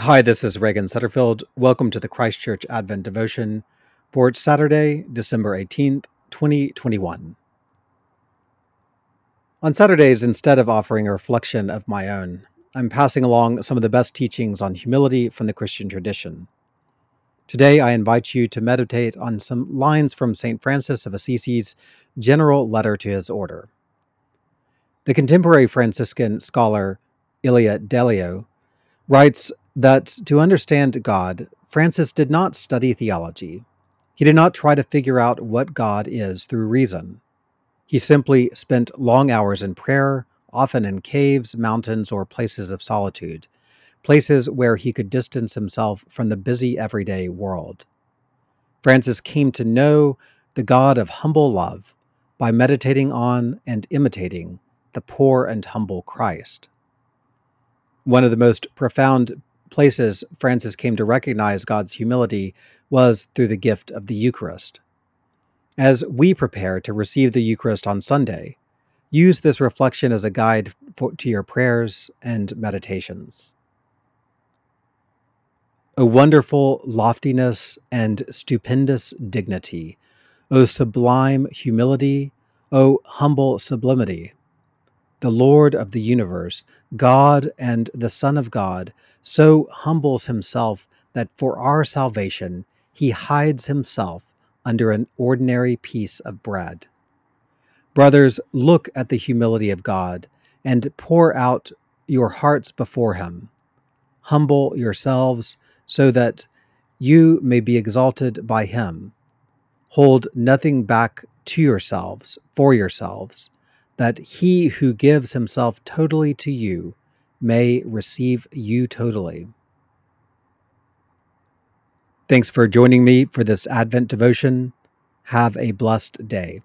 Hi, this is Ragan Sutterfield. Welcome to the Christchurch Advent Devotion for Saturday, December 18th, 2021. On Saturdays, instead of offering a reflection of my own, I'm passing along some of the best teachings on humility from the Christian tradition. Today, I invite you to meditate on some lines from St. Francis of Assisi's general letter to his order. The contemporary Franciscan scholar Ilia Delio writes that to understand God, Francis did not study theology. He did not try to figure out what God is through reason. He simply spent long hours in prayer, often in caves, mountains, or places of solitude, places where he could distance himself from the busy everyday world. Francis came to know the God of humble love by meditating on and imitating the poor and humble Christ. One of the most profound places Francis came to recognize God's humility was through the gift of the Eucharist. As we prepare to receive the Eucharist on Sunday, use this reflection as a guide for, to your prayers and meditations. O wonderful loftiness and stupendous dignity, O sublime humility, O humble sublimity the Lord of the universe, God and the Son of God, so humbles himself that for our salvation he hides himself under an ordinary piece of bread. Brothers, look at the humility of God and pour out your hearts before him. Humble yourselves so that you may be exalted by him. Hold nothing back to yourselves, for yourselves that he who gives himself totally to you may receive you totally. Thanks for joining me for this Advent devotion. Have a blessed day.